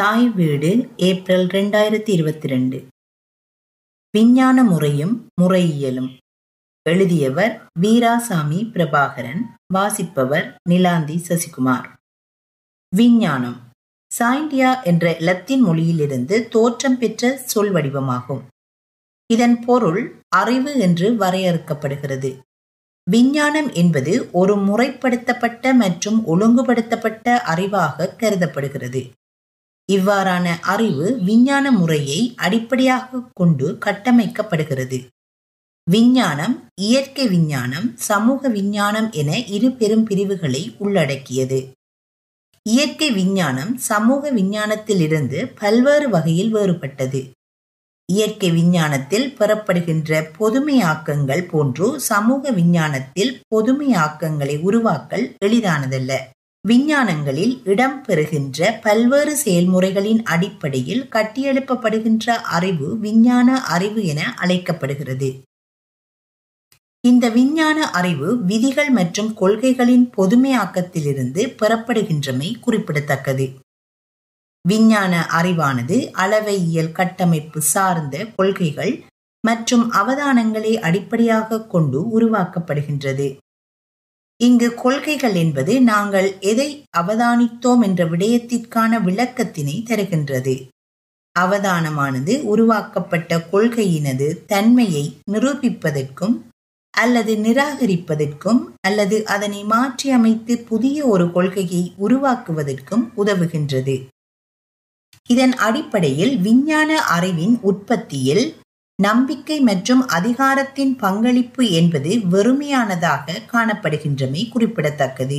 தாய் வீடு ஏப்ரல் ரெண்டாயிரத்தி இருபத்தி ரெண்டு விஞ்ஞான முறையும் முறையியலும். எழுதியவர் வீராசாமி பிரபாகரன் வாசிப்பவர் நிலாந்தி சசிகுமார். விஞ்ஞானம். சாயிண்டியா என்ற லத்தீன் மொழியிலிருந்து தோற்றம் பெற்ற சொல் வடிவமாகும். இதன் பொருள் அறிவு என்று வரையறுக்கப்படுகிறது. விஞ்ஞானம் என்பது ஒரு முறைப்படுத்தப்பட்ட மற்றும் ஒழுங்குபடுத்தப்பட்ட அறிவாக கருதப்படுகிறது. இவ்வாறான அறிவு விஞ்ஞான முறையை அடிப்படையாக கொண்டு கட்டமைக்கப்படுகிறது. விஞ்ஞானம் இயற்கை விஞ்ஞானம் சமூக விஞ்ஞானம் என இரு பெரும் பிரிவுகளை உள்ளடக்கியது. இயற்கை விஞ்ஞானம் சமூக விஞ்ஞானத்திலிருந்து பல்வேறு வகையில் வேறுபட்டது. இயற்கை விஞ்ஞானத்தில் பெறப்படுகின்ற பொதுமையாக்கங்கள் போன்று சமூக விஞ்ஞானத்தில் பொதுமையாக்கங்களை உருவாக்கல் எளிதானதல்ல. விஞ்ஞானங்களில் இடம்பெறுகின்ற பல்வேறு செயல்முறைகளின் அடிப்படையில் கட்டியெழுப்பப்படுகின்ற அறிவு விஞ்ஞான அறிவு என அழைக்கப்படுகிறது. இந்த விஞ்ஞான அறிவு விதிகள் மற்றும் கொள்கைகளின் பொதுமையாக்கத்திலிருந்து பெறப்படுகின்றமை குறிப்பிடத்தக்கது. விஞ்ஞான அறிவானது அளவையியல் கட்டமைப்பு சார்ந்த கொள்கைகள் மற்றும் அவதானங்களை அடிப்படையாக கொண்டு உருவாக்கப்படுகின்றது. இங்கு கொள்கைகள் என்பது நாங்கள் எதை அவதானித்தோம் என்ற விடயத்திற்கான விளக்கத்தினை தருகின்றது. அவதானமானது உருவாக்கப்பட்ட கொள்கையினது தன்மையை நிரூபிப்பதற்கும் அல்லது நிராகரிப்பதற்கும் அல்லது அதனை மாற்றி அமைத்து புதிய ஒரு கொள்கையை உருவாக்குவதற்கும் உதவுகின்றது. இதன் அடிப்படையில் விஞ்ஞான அறிவின் உற்பத்தியில் நம்பிக்கை மற்றும் அதிகாரத்தின் பங்களிப்பு என்பது வெறுமையானதாக காணப்படுகின்றமை குறிப்பிடத்தக்கது.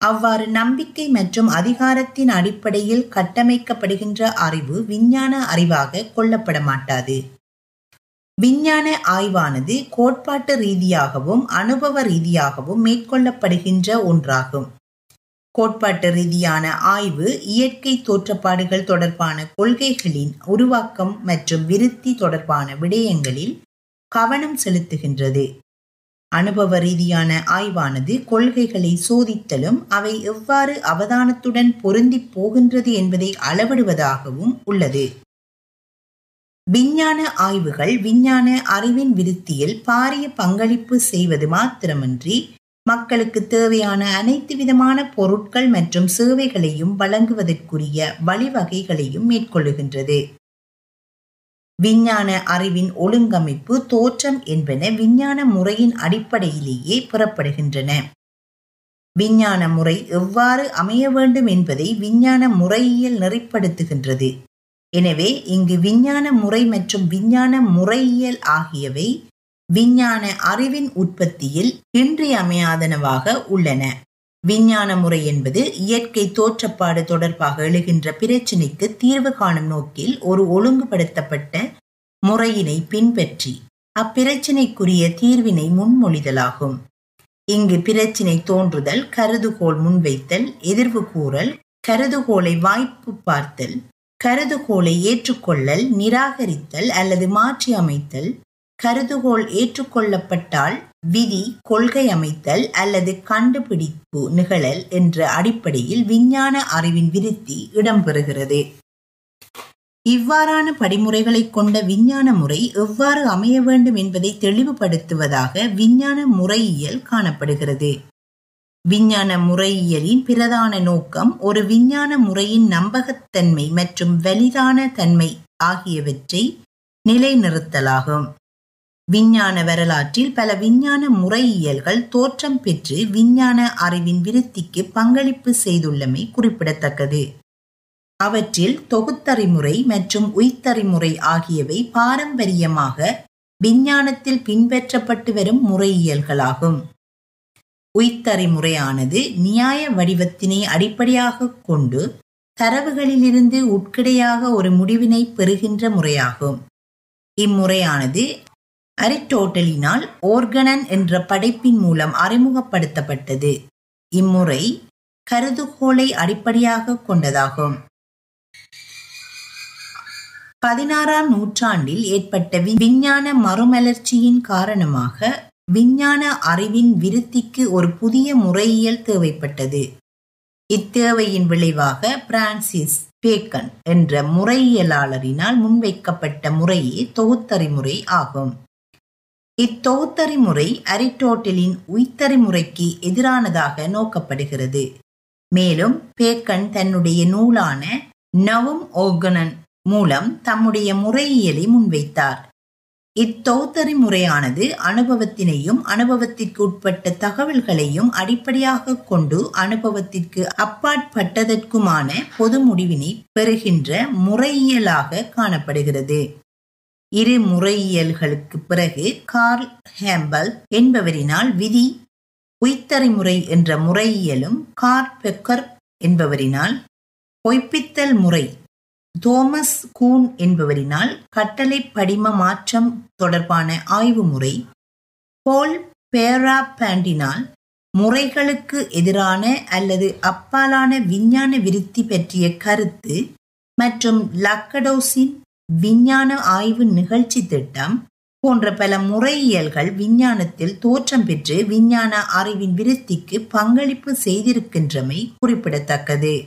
அவ்வாறு நம்பிக்கை மற்றும் அதிகாரத்தின் அடிப்படையில் கட்டமைக்கப்படுகின்ற அறிவு விஞ்ஞான அறிவாக கொள்ளப்பட மாட்டாது விஞ்ஞான ஆய்வானது கோட்பாட்டு ரீதியாகவும் அனுபவ ரீதியாகவும் மேற்கொள்ளப்படுகின்ற ஒன்றாகும். கோட்பாட்டு ரீதியான ஆய்வு இயற்கை தோற்றப்பாடுகள் தொடர்பான கொள்கைகளின் உருவாக்கம் மற்றும் விருத்தி தொடர்பான விடயங்களில் கவனம் செலுத்துகின்றது. அனுபவ ரீதியான ஆய்வானது கொள்கைகளை சோதித்தலும் அவை எவ்வாறு அவதானத்துடன் பொருந்தி போகின்றது என்பதை அளவிடுவதாகவும் உள்ளது. விஞ்ஞான ஆய்வுகள் விஞ்ஞான அறிவின் விருத்தியில் பாரிய பங்களிப்பு செய்வது மாத்திரமின்றி மக்களுக்கு தேவையான அனைத்து விதமான பொருட்கள் மற்றும் சேவைகளையும் வழங்குவதற்குரிய வழிவகைகளையும் மேற்கொள்ளுகின்றது. விஞ்ஞான அறிவின் ஒழுங்கமைப்பு தோற்றம் என்பன விஞ்ஞான முறையின் அடிப்படையிலேயே புறப்படுகின்றன. விஞ்ஞான முறை எவ்வாறு அமைய வேண்டும் என்பதை விஞ்ஞான முறையியல் நெறிப்படுத்துகின்றது. எனவே இங்கு விஞ்ஞான முறை மற்றும் விஞ்ஞான முறையியல் ஆகியவை விஞ்ஞான அறிவின் உற்பத்தியில் இன்றியமையாதனவாக உள்ளன. விஞ்ஞான முறை என்பது இயற்கை தோற்றப்பாடு தொடர்பாக எழுகின்ற பிரச்சினைக்கு தீர்வு காணும் நோக்கில் ஒரு ஒழுங்குபடுத்தப்பட்ட முறையினை பின்பற்றி அப்பிரச்சினைக்குரிய தீர்வினை முன்மொழிதலாகும். இங்கு பிரச்சினை தோன்றுதல் கருதுகோள் முன்வைத்தல் எதிர்வு கூறல் கருதுகோளை வாய்ப்பு பார்த்தல் கருதுகோளை ஏற்றுக்கொள்ளல் நிராகரித்தல் அல்லது மாற்றி அமைத்தல் கருதுகோள் ஏற்றுக்கொள்ளப்பட்டால் விதி கொள்கை அமைத்தல் அல்லது கண்டுபிடிப்பு நிகழல் என்ற அடிப்படையில் விஞ்ஞான அறிவின் விருத்தி இடம்பெறுகிறது. இவ்வாறான படிமுறைகளை கொண்ட விஞ்ஞான முறை எவ்வாறு அமைய வேண்டும் என்பதை தெளிவுபடுத்துவதாக விஞ்ஞான முறையியல் காணப்படுகிறது. விஞ்ஞான முறையியலின் பிரதான நோக்கம் ஒரு விஞ்ஞான முறையின் நம்பகத்தன்மை மற்றும் வலிதான தன்மை ஆகியவற்றை நிலைநிறுத்தலாகும். விஞ்ஞான வரலாற்றில் பல விஞ்ஞான முறையியல்கள் தோற்றம் பெற்று விஞ்ஞான அறிவின் விருத்திக்கு பங்களிப்பு செய்துள்ளமை குறிப்பிடத்தக்கது. அவற்றில் தொகுத்தறிமுறை மற்றும் உய்த்தறிமுறை ஆகியவை பாரம்பரியமாக விஞ்ஞானத்தில் பின்பற்றப்பட்டு வரும் முறையியல்களாகும். உயிர்த்தறிமுறையானது நியாய வடிவத்தினை அடிப்படையாக கொண்டு தரவுகளிலிருந்து உட்கிடையாக ஒரு முடிவினை பெறுகின்ற முறையாகும். இம்முறையானது அரிஸ்டோட்டலினால் ஓர்கனன் என்ற படைப்பின் மூலம் அறிமுகப்படுத்தப்பட்டது. இம்முறை கருதுகோளை அடிப்படையாக கொண்டதாகும். பதினாறாம் நூற்றாண்டில் ஏற்பட்ட விஞ்ஞான மறுமலர்ச்சியின் காரணமாக விஞ்ஞான அறிவின் விருத்திக்கு ஒரு புதிய முறையியல் தேவைப்பட்டது. இத்தேவையின் விளைவாக பிரான்சிஸ் பேக்கன் என்ற முறையியலாளரினால் முன்வைக்கப்பட்ட முறையே தொகுத்தறிமுறை ஆகும். இத்தொகுத்தறிமுறை அரிஸ்டோட்டிலின் உய்த்தறிமுறைக்கு எதிரானதாக நோக்கப்படுகிறது. மேலும் பேக்கன் தன்னுடைய நூலான நவும் ஓகனன் மூலம் தம்முடைய முறையியலை முன்வைத்தார். இத்தொகுத்தறி முறையானது அனுபவத்தினையும் அனுபவத்திற்கு உட்பட்ட தகவல்களையும் அடிப்படையாக கொண்டு அனுபவத்திற்கு அப்பாற்பட்டதற்குமான பொது முடிவினை பெறுகின்ற முறையியலாக காணப்படுகிறது. இரு முறையியல்களுக்கு பிறகு கார்ல் ஹேம்பல் என்பவரினால் விதி உய்த்தறிமுறை என்ற முறையியலும் கார் பெக்கர் என்பவரினால் பொய்ப்பித்தல் முறை தோமஸ் கூன் என்பவரினால் கட்டளை படிம மாற்றம் தொடர்பான ஆய்வு முறை போல் பேரா பேண்டினால் முறைகளுக்கு எதிரான அல்லது அப்பாலான விஞ்ஞான விருத்தி பற்றிய கருத்து மற்றும் லக்கடோஸின் விஞ்ஞான ஆய்வு நிகழ்ச்சி திட்டம் போன்ற பல முறையியல்கள் விஞ்ஞானத்தில் தோற்றம் பெற்று விஞ்ஞான அறிவின் விருத்திக்கு பங்களிப்பு செய்திருக்கின்றமை குறிப்பிடத்தக்கது.